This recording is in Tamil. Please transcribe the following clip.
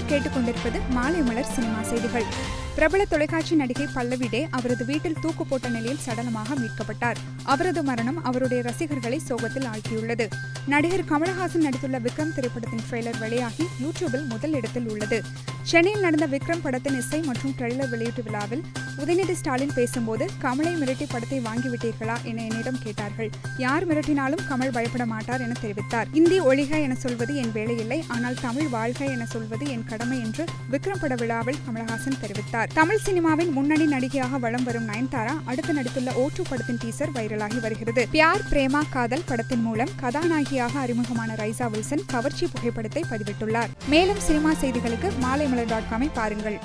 நீங்கள் கேட்டுக்கொண்டிருப்பது மாலை மலர் சினிமா செய்திகள். பிரபல தொலைக்காட்சி நடிகை பல்லவி டே அவரது வீட்டில் தூக்கு போட்ட நிலையில் சடலமாக மீட்கப்பட்டார். அவரது மரணம் அவருடைய ரசிகர்களை சோகத்தில் ஆழ்த்தியுள்ளது. நடிகர் கமலஹாசன் நடித்துள்ள விக்ரம் திரைப்படத்தின் ட்ரெய்லர் வெளியாகி யூடியூபில் முதல் இடத்தில் உள்ளது. சென்னையில் நடந்த விக்ரம் படத்தின் இசை மற்றும் ட்ரெய்லர் வெளியீட்டு விழாவில் உதயநிதி ஸ்டாலின் பேசும்போது கமலை மிரட்டி படத்தை வாங்கிவிட்டீர்களா? என என்னிடம் கேட்டார்கள். யார் மிரட்டினாலும் கமல் பயப்பட மாட்டார் என தெரிவித்தார். இந்தி ஒழிக என சொல்வது என் வேலையில்லை. ஆனால் தமிழ் வாழ்க என சொல்வது என் கடமை என்று விக்ரம் பட விழாவில் கமலஹாசன் தெரிவித்தார். தமிழ் சினிமாவின் முன்னணி நடிகையாக வலம் வரும் நயன்தாரா அடுத்து நடித்துள்ள ஓட்டு படத்தின் டீசர் வைரலாகி வருகிறது. பியார் பிரேமா காதல் படத்தின் மூலம் கதாநாயகியாக அறிமுகமான ரைசா வில்சன் கவர்ச்சி புகைப்படத்தை பதிவிட்டுள்ளார். மேலும் சினிமா செய்திகளுக்கு மாலை மாலைமலர் டாட் காமை பாருங்கள்.